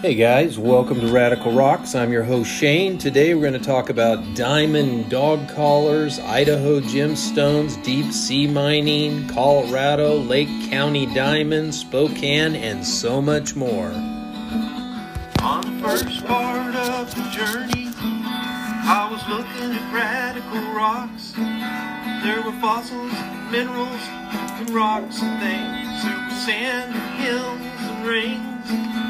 Hey guys, welcome to Radical Rocks. I'm your host Shane. Today we're going to talk about diamond dog collars, Idaho gemstones, deep sea mining, Colorado, Lake County diamonds, Spokane, and so much more. On the first part of the journey, I was looking at radical rocks. There were fossils, minerals, and rocks and things. There was sand and hills and rings.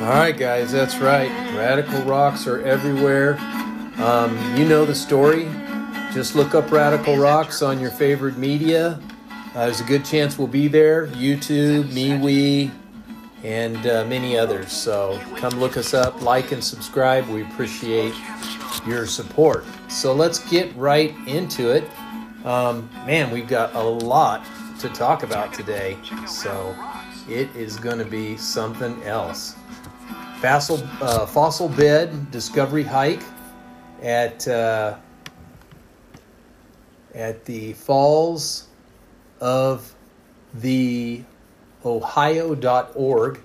All right, guys, that's right. Radical rocks are everywhere. Um, you know the story. Just look up Radical Rocks on your favorite media. Uh, there's a good chance we'll be there. YouTube, MeWe, and uh, many others. So come look us up, like and subscribe. We appreciate your support. So let's get right into it. Um, man, we've got a lot to talk about today. So it is going to be something else. Fossil, uh, fossil bed discovery hike at uh, at the falls of the ohio.org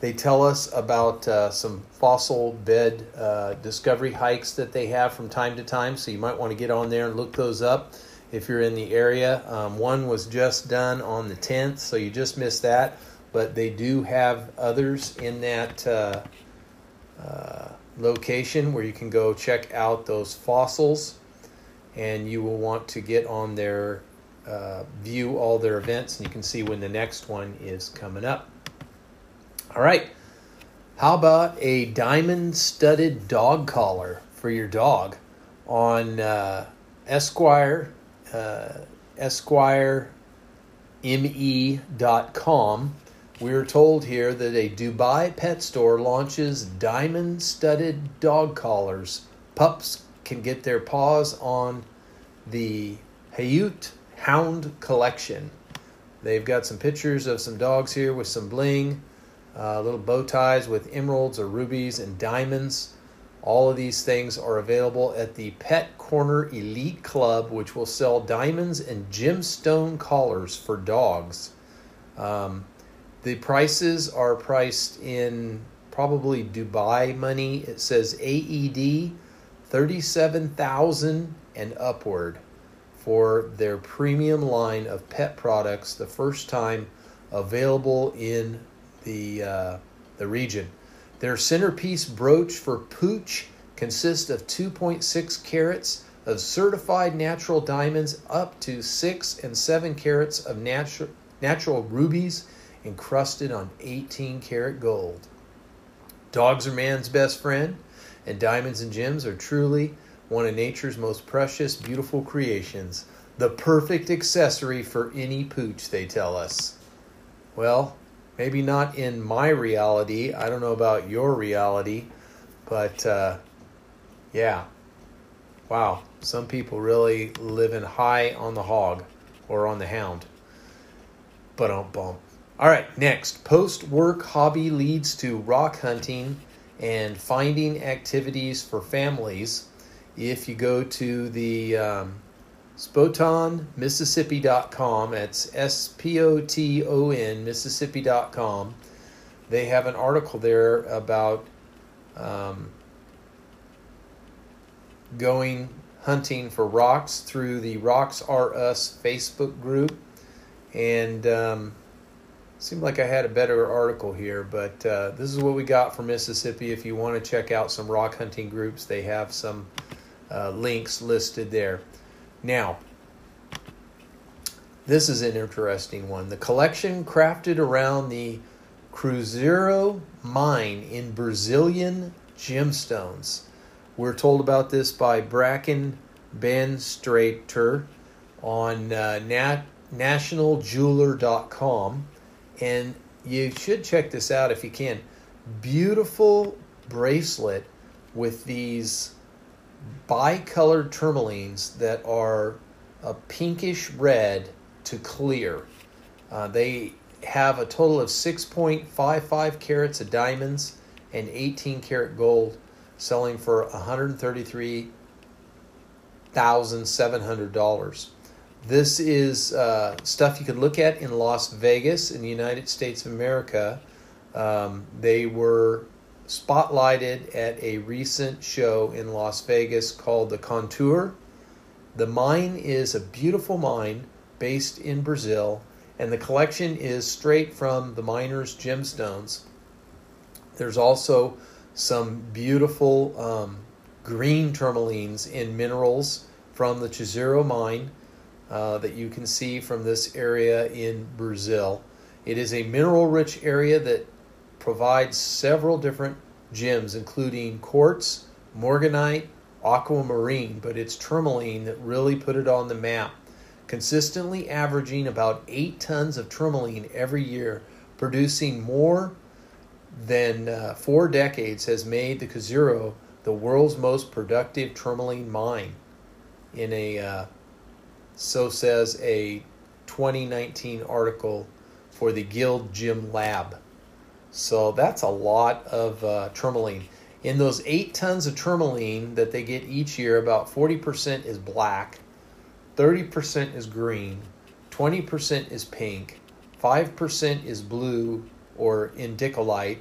they tell us about uh, some fossil bed uh, discovery hikes that they have from time to time so you might want to get on there and look those up if you're in the area. Um, one was just done on the 10th so you just missed that but they do have others in that uh, uh, location where you can go check out those fossils and you will want to get on their uh, view all their events and you can see when the next one is coming up. All right. How about a diamond studded dog collar for your dog on uh, esquire uh, esquireme.com we are told here that a Dubai pet store launches diamond studded dog collars. Pups can get their paws on the Hayut Hound Collection. They've got some pictures of some dogs here with some bling, uh, little bow ties with emeralds or rubies and diamonds. All of these things are available at the Pet Corner Elite Club, which will sell diamonds and gemstone collars for dogs. Um, the prices are priced in probably Dubai money. It says AED 37,000 and upward for their premium line of pet products the first time available in the uh, the region. Their centerpiece brooch for Pooch consists of 2.6 carats of certified natural diamonds up to 6 and 7 carats of natural natural rubies encrusted on 18 karat gold. Dogs are man's best friend, and diamonds and gems are truly one of nature's most precious, beautiful creations. The perfect accessory for any pooch, they tell us. Well, maybe not in my reality. I don't know about your reality, but uh, yeah. Wow, some people really living high on the hog or on the hound. But don't bump. All right, next. Post work hobby leads to rock hunting and finding activities for families. If you go to the um, SpotonMississippi.com, that's S P O T O N, Mississippi.com, they have an article there about um, going hunting for rocks through the Rocks Are Us Facebook group. And um, Seemed like I had a better article here, but uh, this is what we got from Mississippi. If you want to check out some rock hunting groups, they have some uh, links listed there. Now, this is an interesting one. The collection crafted around the Cruzeiro mine in Brazilian gemstones. We're told about this by Brecken Branstrator on uh, nat- nationaljeweler.com and you should check this out if you can. beautiful bracelet with these bicolored tourmalines that are a pinkish red to clear. Uh, they have a total of 6.55 carats of diamonds and 18 karat gold, selling for $133,700. This is uh, stuff you could look at in Las Vegas in the United States of America. Um, they were spotlighted at a recent show in Las Vegas called the Couture. The mine is a beautiful mine based in Brazil, and the collection is straight from the miners' gemstones. There's also some beautiful um, green tourmalines in minerals from the Cruzeiro mine uh, that you can see from this area in Brazil. It is a mineral rich area that provides several different gems, including quartz, morganite, aquamarine, but it's tourmaline that really put it on the map. Consistently averaging about 8 tons of tourmaline every year, producing more than uh, four decades, has made the Cruzeiro the world's most productive tourmaline mine. In a, uh, so says a 2019 article for the Guild Gem Lab. So that's a lot of uh, tourmaline. In those eight tons of tourmaline that they get each year, about 40% is black, 30% is green, 20% is pink, 5% is blue or indicolite,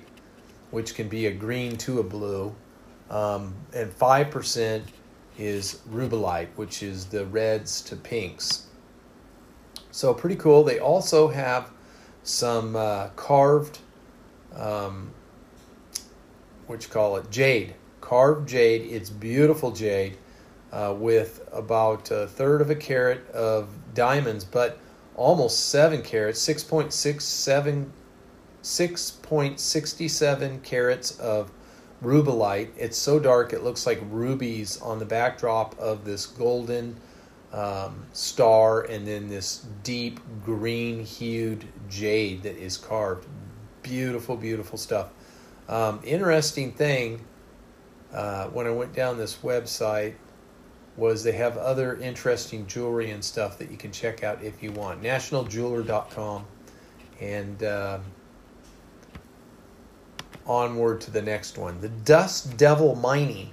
which can be a green to a blue, um, and 5% is rubellite, which is the reds to pinks. So pretty cool. They also have some uh, carved um, what you call it, jade, carved jade. It's beautiful jade uh, with about a third of a carat of diamonds, but almost seven carats, 6.67, 6.67 carats of rubellite. It's so dark it looks like rubies on the backdrop of this golden um, star and then this deep green hued jade that is carved beautiful, beautiful stuff. Um, interesting thing uh, when I went down this website was they have other interesting jewelry and stuff that you can check out if you want. NationalJeweler.com and uh, onward to the next one. The Dust Devil Mining.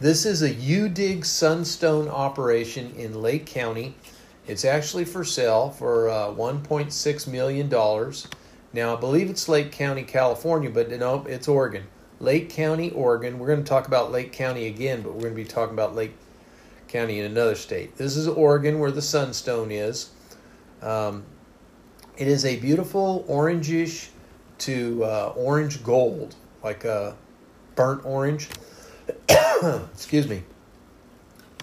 This is a U-Dig Sunstone operation in Lake County. It's actually for sale for uh, $1.6 million. Now, I believe it's Lake County, California, but no, it's Oregon. Lake County, Oregon. We're going to talk about Lake County again, but we're going to be talking about Lake County in another state. This is Oregon, where the Sunstone is. Um, it is a beautiful orangish to uh, orange gold, like a burnt orange. Excuse me.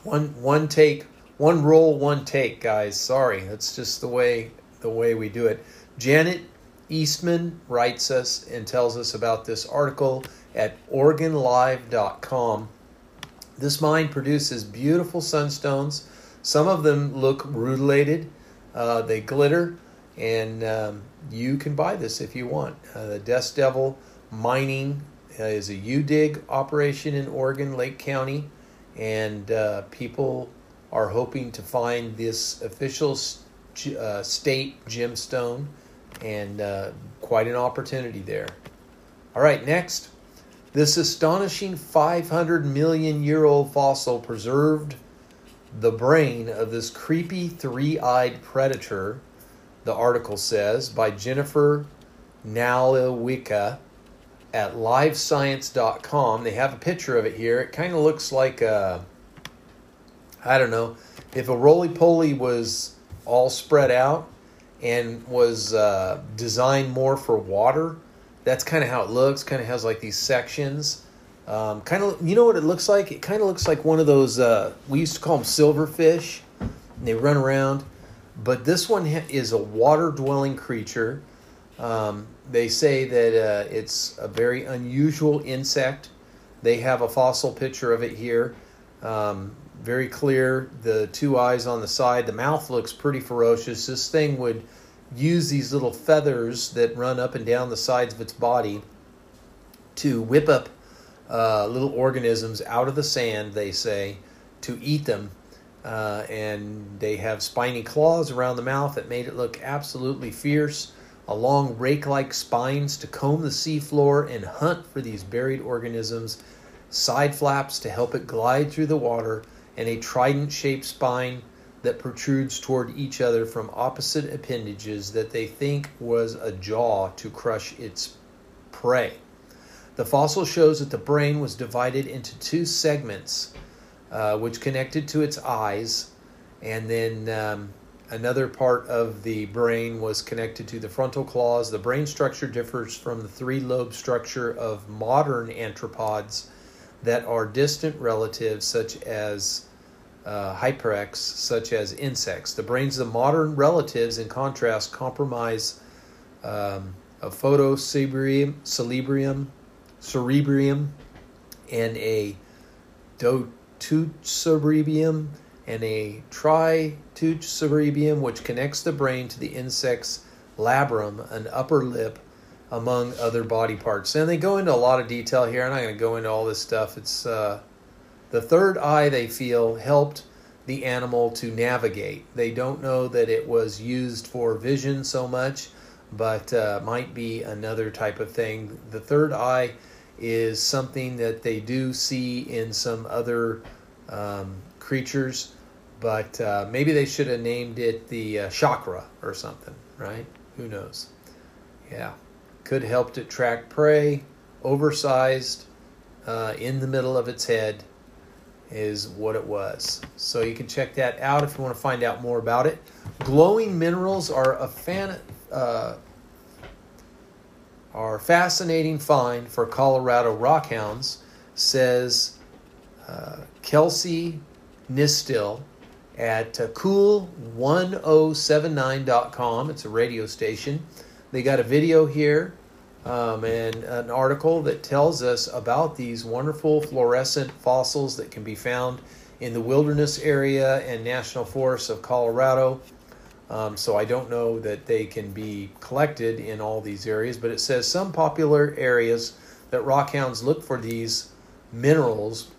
One one take, one roll, one take, guys. Sorry, that's just the way the way we do it. Janet Eastman writes us and tells us about this article at OregonLive.com. This mine produces beautiful sunstones. Some of them look rutilated, uh, they glitter, and um, you can buy this if you want. Uh, the Dust Devil Mining uh, is a U-Dig operation in Oregon, Lake County, and uh, people are hoping to find this official uh, state gemstone and uh, quite an opportunity there. All right, next. This astonishing 500 million year old fossil preserved the brain of this creepy three eyed predator, the article says, by Jennifer Nalewicki at livescience.com. They have a picture of it here. It kind of looks like a, I don't know, if a roly poly was all spread out and was uh, designed more for water. That's kind of how it looks. Kind of has like these sections. Um, kind of, you know what it looks like? It kind of looks like one of those. Uh, we used to call them silverfish. And they run around, but this one is a water-dwelling creature. Um, they say that uh, it's a very unusual insect. They have a fossil picture of it here. Um, very clear. The two eyes on the side. The mouth looks pretty ferocious. This thing would use these little feathers that run up and down the sides of its body to whip up uh, little organisms out of the sand, they say, to eat them. Uh, and they have spiny claws around the mouth that made it look absolutely fierce, along rake like spines to comb the seafloor and hunt for these buried organisms, side flaps to help it glide through the water, and a trident shaped spine that protrudes toward each other from opposite appendages that they think was a jaw to crush its prey. The fossil shows that the brain was divided into two segments, uh, which connected to its eyes, and then um, another part of the brain was connected to the frontal claws. The brain structure differs from the three lobe structure of modern arthropods that are distant relatives, such as uh, hyperex, such as insects. The brains of modern relatives, in contrast, compromise um, a photocerebrium, cerebrium, cerebrium, and a dotoocerebrium, and a tritoocerebrium, which connects the brain to the insect's labrum, an upper lip, among other body parts. And they go into a lot of detail here. I'm not going to go into all this stuff. It's uh, the third eye they feel helped the animal to navigate. They don't know that it was used for vision so much, but uh, might be another type of thing. The third eye is something that they do see in some other um, creatures, but uh, maybe they should have named it the uh, chakra or something, right? Who knows? Yeah. Could help to track prey, oversized, uh, in the middle of its head is what it was. So you can check that out if you want to find out more about it. Glowing minerals are a fan, uh, are fascinating find for Colorado rockhounds, says uh, Kelsey Nistil at uh, cool1079.com. It's a radio station. They got a video here um, and an article that tells us about these wonderful fluorescent fossils that can be found in the wilderness area and national forests of Colorado. Um, so I don't know that they can be collected in all these areas, but it says some popular areas that rockhounds look for these minerals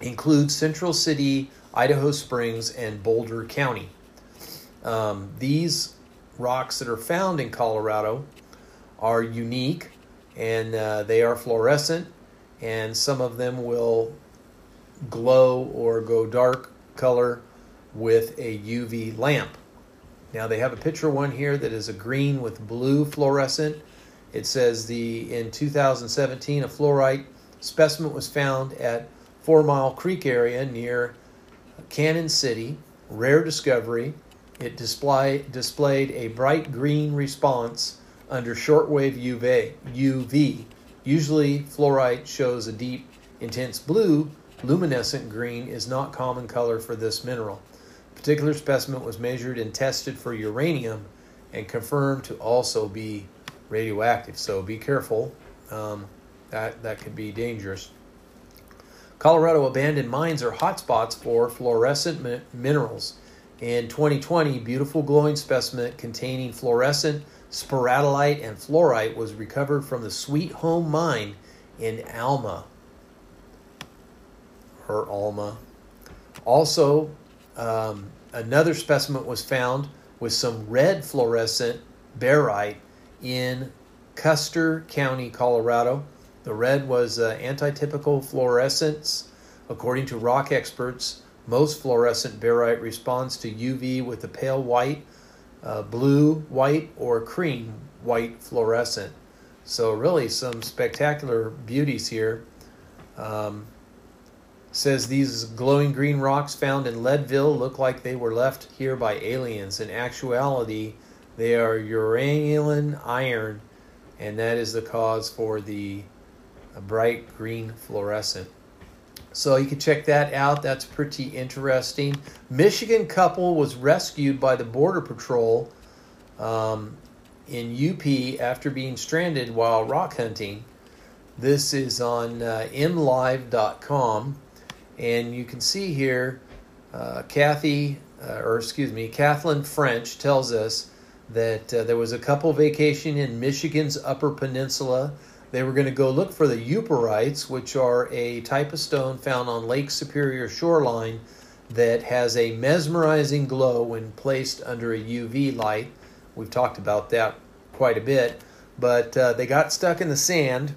include Central City, Idaho Springs, and Boulder County. Um, these rocks that are found in Colorado are unique and uh, they are fluorescent, and some of them will glow or go dark color with a UV lamp. Now they have a picture one here that is a green with blue fluorescent. It says the in 2017 a fluorite specimen was found at Four Mile Creek area near Cañon City. Rare discovery. It display, displayed a bright green response under shortwave UV. UV. Usually, fluorite shows a deep, intense blue. Luminescent green is not common color for this mineral. Particular specimen was measured and tested for uranium and confirmed to also be radioactive. So be careful. Um, that that could be dangerous. Colorado abandoned mines are hotspots for fluorescent mi- minerals. In 2020, beautiful glowing specimen containing fluorescent sporadolite and fluorite was recovered from the Sweet Home mine in Alma. Her Alma. Also, um, another specimen was found with some red fluorescent barite in Custer County, Colorado. The red was uh, antitypical fluorescence. According to rock experts, most fluorescent barite responds to UV with a pale white uh, blue, white, or cream white fluorescent. So, really, some spectacular beauties here. Um, says these glowing green rocks found in Leadville look like they were left here by aliens. In actuality, they are uranium iron, and that is the cause for the bright green fluorescent. So you can check that out. That's pretty interesting. Michigan couple was rescued by the Border Patrol um, in UP after being stranded while rock hunting. This is on uh, mlive.com, and you can see here uh, Kathy, uh, or excuse me, Kathleen French tells us that uh, there was a couple vacation in Michigan's Upper Peninsula. they were going to go look for the Yooperlites, which are a type of stone found on Lake Superior shoreline that has a mesmerizing glow when placed under a UV light. We've talked about that quite a bit, but uh, they got stuck in the sand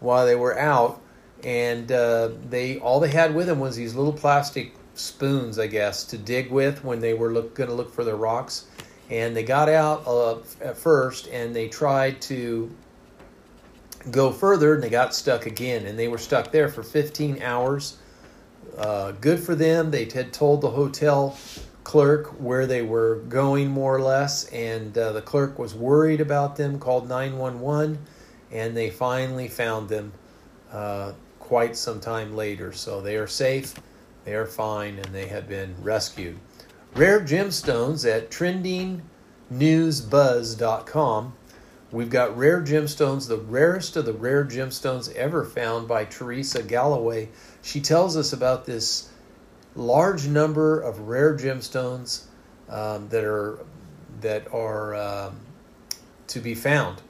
while they were out, and uh, they all they had with them was these little plastic spoons, I guess, to dig with when they were going to look for the rocks. And they got out uh, at first, and they tried to go further, and they got stuck again, and they were stuck there for 15 hours. Uh, good for them. They had told the hotel clerk where they were going, more or less, and uh, the clerk was worried about them, called 911, and they finally found them uh, quite some time later. So they are safe, they are fine, and they have been rescued. Rare gemstones at trendingnewsbuzz.com. We've got rare gemstones, the rarest of the rare gemstones ever found by Teresa Galloway. She tells us about this large number of rare gemstones um, that are that are um, to be found,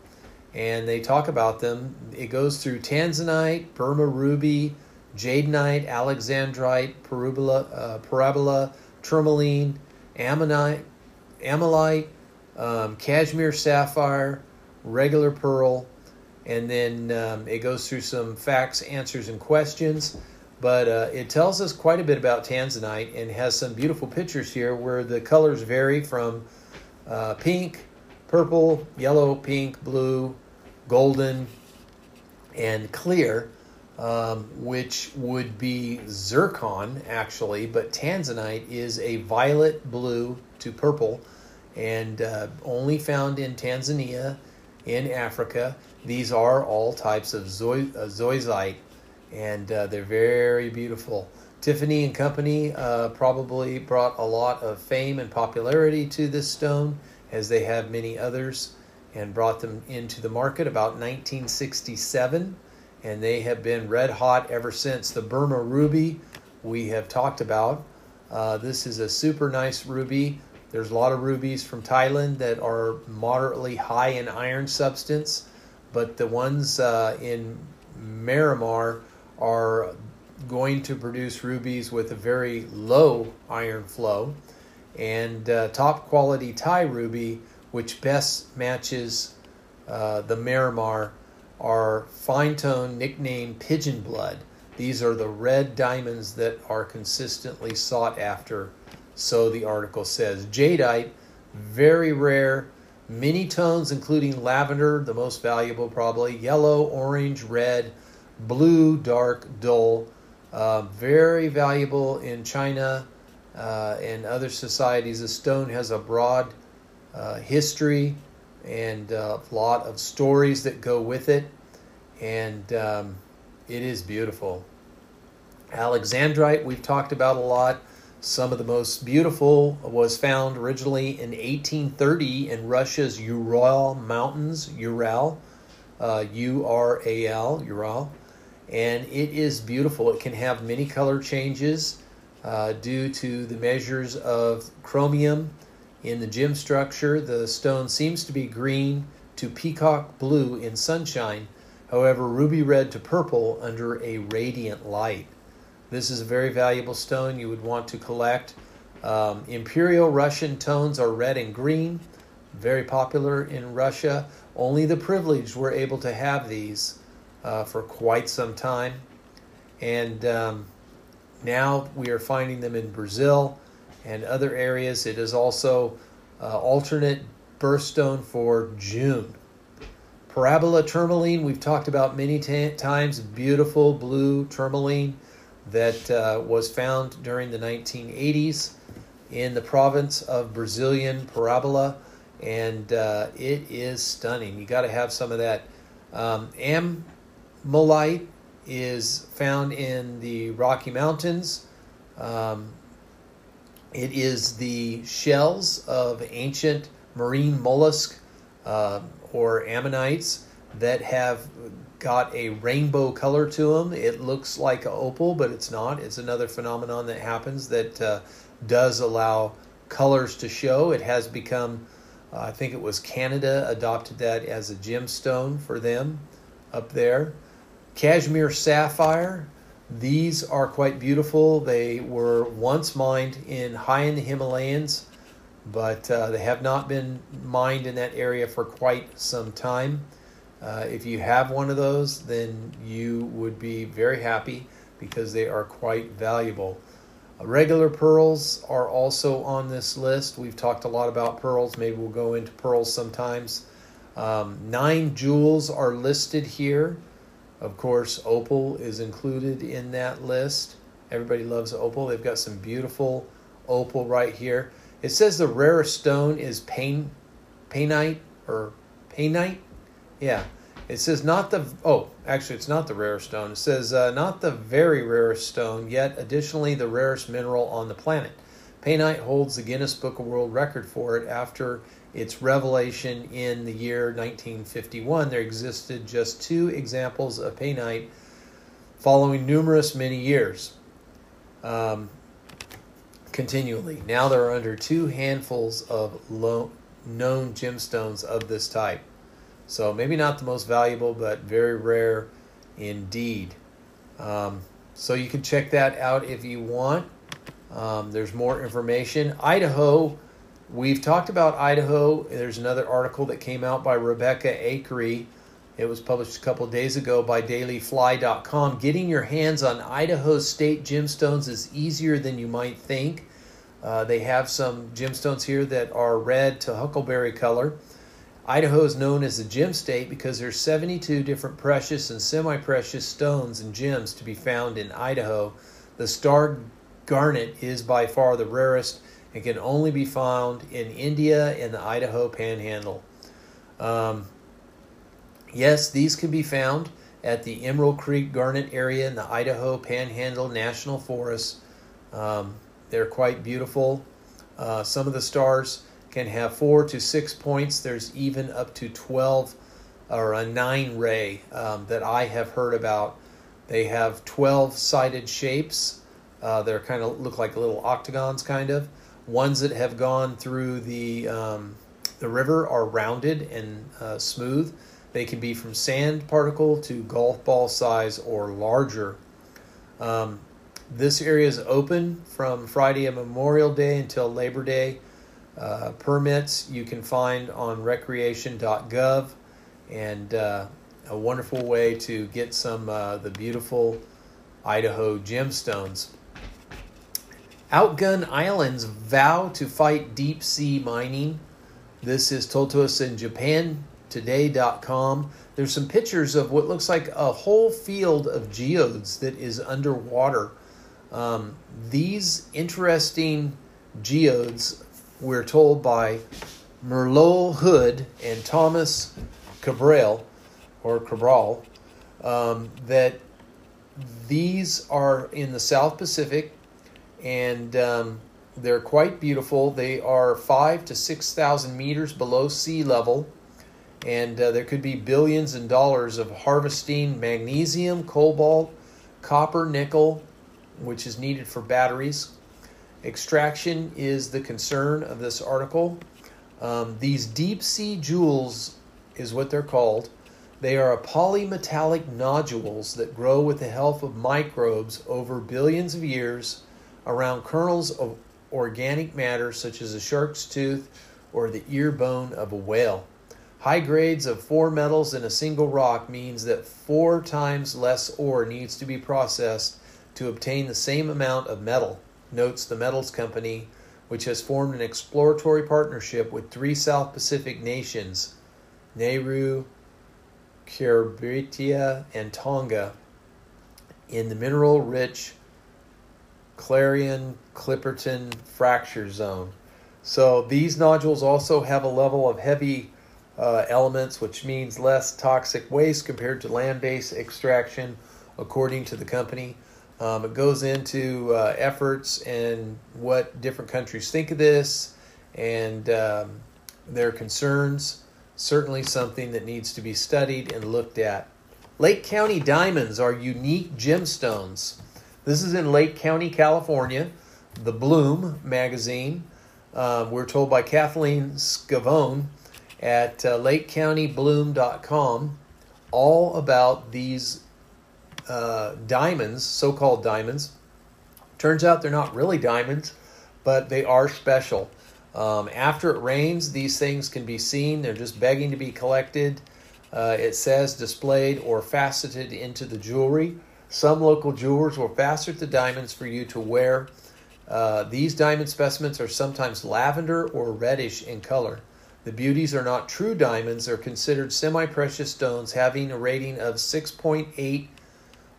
and they talk about them. It goes through tanzanite, Burma ruby, jadeite, alexandrite, parabola, uh, parabola tourmaline, ammonite, ammolite, um, Kashmir sapphire, regular pearl, and then um, it goes through some facts, answers, and questions. But uh, it tells us quite a bit about tanzanite and has some beautiful pictures here where the colors vary from uh, pink, purple, yellow, pink, blue, golden, and clear, um, which would be zircon actually, but tanzanite is a violet blue to purple and uh, only found in Tanzania in Africa. These are all types of zoy- uh, zoisite, and uh, they're very beautiful. Tiffany and Company uh, probably brought a lot of fame and popularity to this stone, as they have many others, and brought them into the market about 1967. And they have been red hot ever since. The Burma ruby we have talked about. Uh, this is a super nice ruby there's a lot of rubies from Thailand that are moderately high in iron substance, but the ones uh, in Myanmar are going to produce rubies with a very low iron flow. And uh, top quality Thai ruby, which best matches uh, the Myanmar, are fine tone nicknamed pigeon blood. These are the red diamonds that are consistently sought after so the article says. Jadeite, very rare, many tones, including lavender, the most valuable probably, yellow, orange, red, blue, dark, dull. Uh, very valuable in China uh, and other societies. The stone has a broad uh, history and a lot of stories that go with it, and um, it is beautiful. Alexandrite, we've talked about a lot. Some of the most beautiful was found originally in 1830 in Russia's Ural Mountains, Ural, uh, U R A L, Ural, and it is beautiful. It can have many color changes uh, due to the measures of chromium in the gem structure. The stone seems to be green to peacock blue in sunshine, however, ruby red to purple under a radiant light. This is a very valuable stone you would want to collect. Um, Imperial Russian tones are red and green, very popular in Russia. Only the privileged were able to have these uh, for quite some time. And um, now we are finding them in Brazil and other areas. It is also uh, alternate birthstone for June. Parabola tourmaline, we've talked about many t- times. Beautiful blue tourmaline that uh, was found during the 1980s in the province of Brazilian Parabola, and uh, it is stunning. You got to have some of that. Um, Ammolite is found in the Rocky Mountains. Um, it is the shells of ancient marine mollusk uh, or ammonites that have got a rainbow color to them. It looks like opal, but it's not. It's another phenomenon that happens that uh, does allow colors to show. It has become, uh, I think it was Canada adopted that as a gemstone for them. up there. Kashmir sapphire. These are quite beautiful. They were once mined in high in the Himalayas, but uh, they have not been mined in that area for quite some time. Uh, if you have one of those, then you would be very happy because they are quite valuable. Uh, regular pearls are also on this list. We've talked a lot about pearls. Maybe we'll go into pearls sometimes. Um, nine jewels are listed here. Of course, opal is included in that list. Everybody loves opal. They've got some beautiful opal right here. It says the rarest stone is pain, painite or painite. Yeah, it says not the oh actually it's not the rarest stone. It says uh, not the very rarest stone yet. Additionally, the rarest mineral on the planet. Painite holds the Guinness Book of World Record for it after its revelation in the year 1951. There existed just two examples of painite following numerous many years. Um, continually. Now there are under two handfuls of lo- known gemstones of this type. So maybe not the most valuable, but very rare indeed. Um, so you can check that out if you want. Um, there's more information. Idaho, we've talked about Idaho. There's another article that came out by Rebecca Akery. It was published a couple days ago by dailyfly.com. Getting your hands on Idaho State gemstones is easier than you might think. Uh, they have some gemstones here that are red to huckleberry color. Idaho is known as the gem state because there's 72 different precious and semi-precious stones and gems to be found in Idaho. The star garnet is by far the rarest and can only be found in India and the Idaho panhandle. Um, yes, these can be found at the Emerald Creek Garnet area in the Idaho Panhandle National Forest. Um, they're quite beautiful. Uh, some of the stars can have four to six points. There's even up to 12 or a nine ray um, that I have heard about. They have 12 sided shapes. Uh, they're kind of look like little octagons, kind of. Ones that have gone through the um, the river are rounded and uh, smooth. They can be from sand particle to golf ball size or larger. Um, this area is open from Friday and Memorial Day until Labor Day. Uh, permits you can find on recreation.gov and uh, a wonderful way to get some uh, the beautiful Idaho gemstones. Outgun Islands vow to fight deep sea mining. This is told to us in japantoday.com. There's some pictures of what looks like a whole field of geodes that is underwater. Um, these interesting geodes we're told by Marlowe Hood and Thomas Cabral, or Cabral, um, that these are in the South Pacific and um, they're quite beautiful. They are five to six thousand meters below sea level, and uh, there could be billions in dollars of harvesting magnesium, cobalt, copper, nickel, which is needed for batteries, Extraction is the concern of this article. Um, these deep sea jewels is what they're called. They are polymetallic nodules that grow with the help of microbes over billions of years around kernels of organic matter such as a shark's tooth or the ear bone of a whale. High grades of four metals in a single rock means that four times less ore needs to be processed to obtain the same amount of metal notes the Metals Company, which has formed an exploratory partnership with three South Pacific nations Nauru, Kiribati, and Tonga in the mineral rich Clarion Clipperton fracture zone. So these nodules also have a level of heavy uh, elements, which means less toxic waste compared to land based extraction, according to the company. Um, it goes into uh, efforts and what different countries think of this and um, their concerns. Certainly something that needs to be studied and looked at. Lake County diamonds are unique gemstones. This is in Lake County, California. The Bloom magazine. Um, we're told by Kathleen Scavone at uh, lakecountybloom.com. all about these uh, diamonds, so called diamonds. Turns out they're not really diamonds, but they are special. Um, after it rains, these things can be seen. They're just begging to be collected. Uh, it says displayed or faceted into the jewelry. Some local jewelers will facet the diamonds for you to wear. Uh, these diamond specimens are sometimes lavender or reddish in color. The beauties are not true diamonds. They're considered semi precious stones having a rating of 6.8,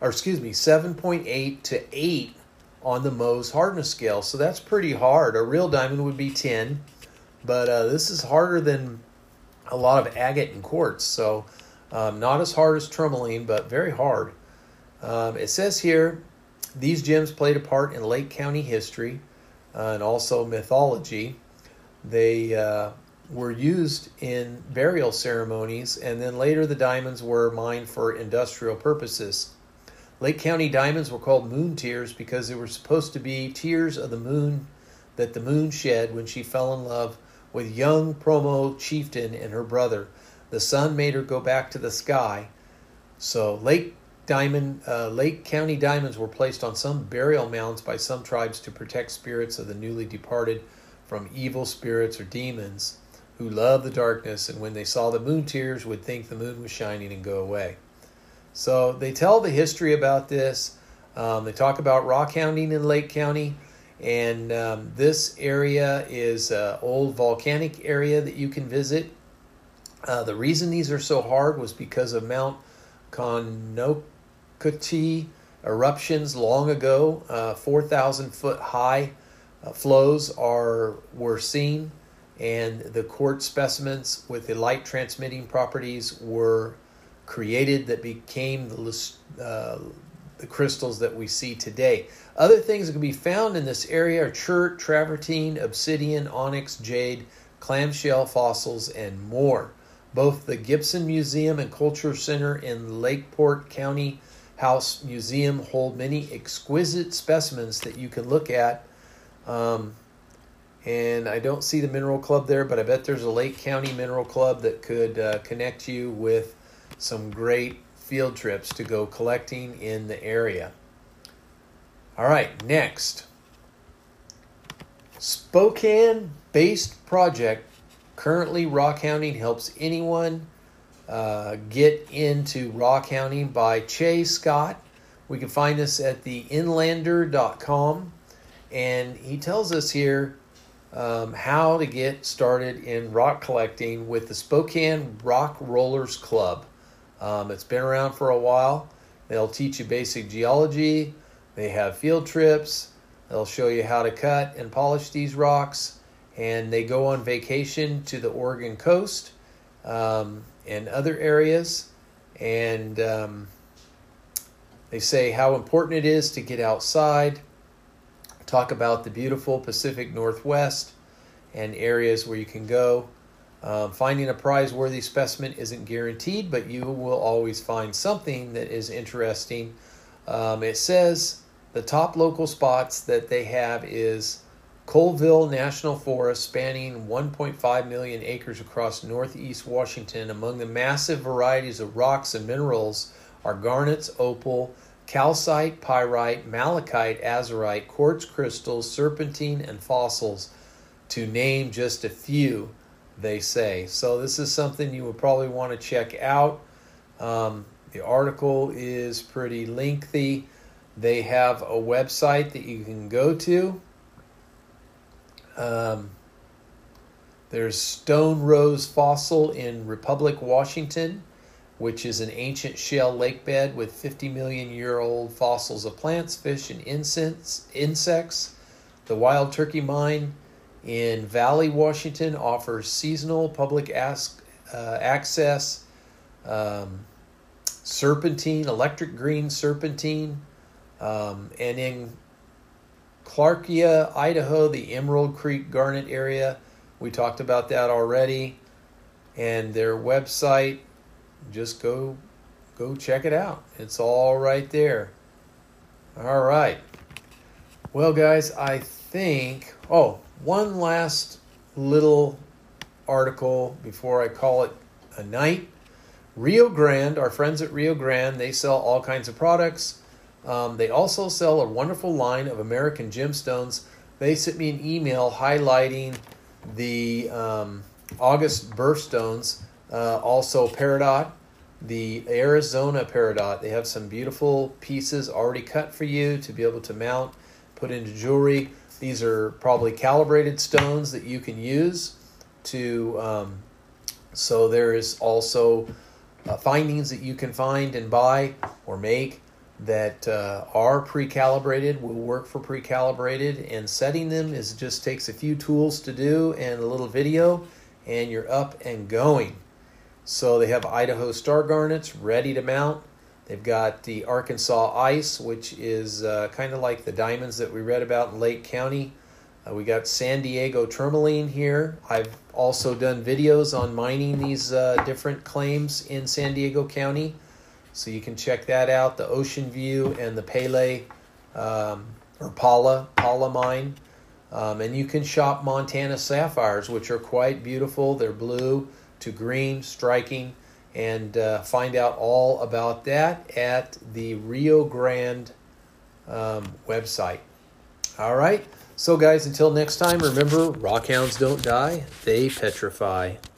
or excuse me, 7.8 to 8 on the Mohs hardness scale. So that's pretty hard. A real diamond would be 10, but uh, this is harder than a lot of agate and quartz. So um, not as hard as tourmaline, but very hard. Um, it says here these gems played a part in Lake County history uh, and also mythology. They uh, were used in burial ceremonies, and then later the diamonds were mined for industrial purposes. Lake County diamonds were called moon tears because they were supposed to be tears of the moon that the moon shed when she fell in love with young Pomo chieftain and her brother. The sun made her go back to the sky. So Lake Diamond, uh, Lake County diamonds were placed on some burial mounds by some tribes to protect spirits of the newly departed from evil spirits or demons who loved the darkness and when they saw the moon tears would think the moon was shining and go away. So they tell the history about this. Um, they talk about rock hounding in Lake County, and um, this area is an old volcanic area that you can visit. Uh, the reason these are so hard was because of Mount Konocti eruptions long ago. Uh, 4,000 foot high uh, flows are were seen, and the quartz specimens with the light transmitting properties were created that became the, uh, the crystals that we see today. Other things that can be found in this area are chert, travertine, obsidian, onyx, jade, clamshell fossils, and more. Both the Gibson Museum and Culture Center in Lakeport County House Museum hold many exquisite specimens that you can look at. Um, and I don't see the Mineral Club there, but I bet there's a Lake County Mineral Club that could uh, connect you with some great field trips to go collecting in the area. All right, next. Spokane based project. Currently, rock hounding helps anyone uh, get into Raw hounding by Che Scott. We can find this at the inlander.com. And he tells us here um, how to get started in rock collecting with the Spokane Rock Rollers Club. Um, it's been around for a while. They'll teach you basic geology. They have field trips. They'll show you how to cut and polish these rocks. And they go on vacation to the Oregon coast um, and other areas. And um, they say how important it is to get outside, talk about the beautiful Pacific Northwest and areas where you can go. Um, finding a prize worthy specimen isn't guaranteed, but you will always find something that is interesting. Um, it says the top local spots that they have is Colville National Forest, spanning 1.5 million acres across northeast Washington. Among the massive varieties of rocks and minerals are garnets, opal, calcite, pyrite, malachite, azurite, quartz crystals, serpentine, and fossils, to name just a few they say. So this is something you would probably want to check out. Um, the article is pretty lengthy. They have a website that you can go to. Um, there's Stonerose Fossil in Republic, Washington, which is an ancient shell lake bed with 50 million year old fossils of plants, fish, and incense, insects. The Wild Turkey Mine in Valley, Washington offers seasonal public ask, uh, access, um, serpentine, electric green serpentine, um, and in Clarkia, Idaho, the Emerald Creek Garnet area. We talked about that already, and their website. Just go, go check it out. It's all right there. All right. Well, guys, I think. Oh, one last little article before I call it a night. Rio Grande, our friends at Rio Grande, they sell all kinds of products. Um, they also sell a wonderful line of American gemstones. They sent me an email highlighting the um, August birthstones, uh, also peridot, the Arizona peridot. They have some beautiful pieces already cut for you to be able to mount, put into jewelry. These are probably calibrated stones that you can use to. Um, so there is also uh, findings that you can find and buy or make that uh, are pre-calibrated will work for pre-calibrated and setting them is just takes a few tools to do and a little video and you're up and going. So they have idaho star garnets ready to mount. They've got the arkansas ice which is uh, kind of like the diamonds that we read about in lake county. Uh, we got san diego tourmaline here. I've also done videos on mining these uh, different claims in san diego county so you can check that out, the Ocean View and the Pele um, or Paula, Paula mine. Um, and you can shop Montana sapphires, which are quite beautiful. They're blue to green, striking, and uh, find out all about that at the Rio Grande um, website. All right. So, guys, until next time, remember rockhounds don't die, they petrify.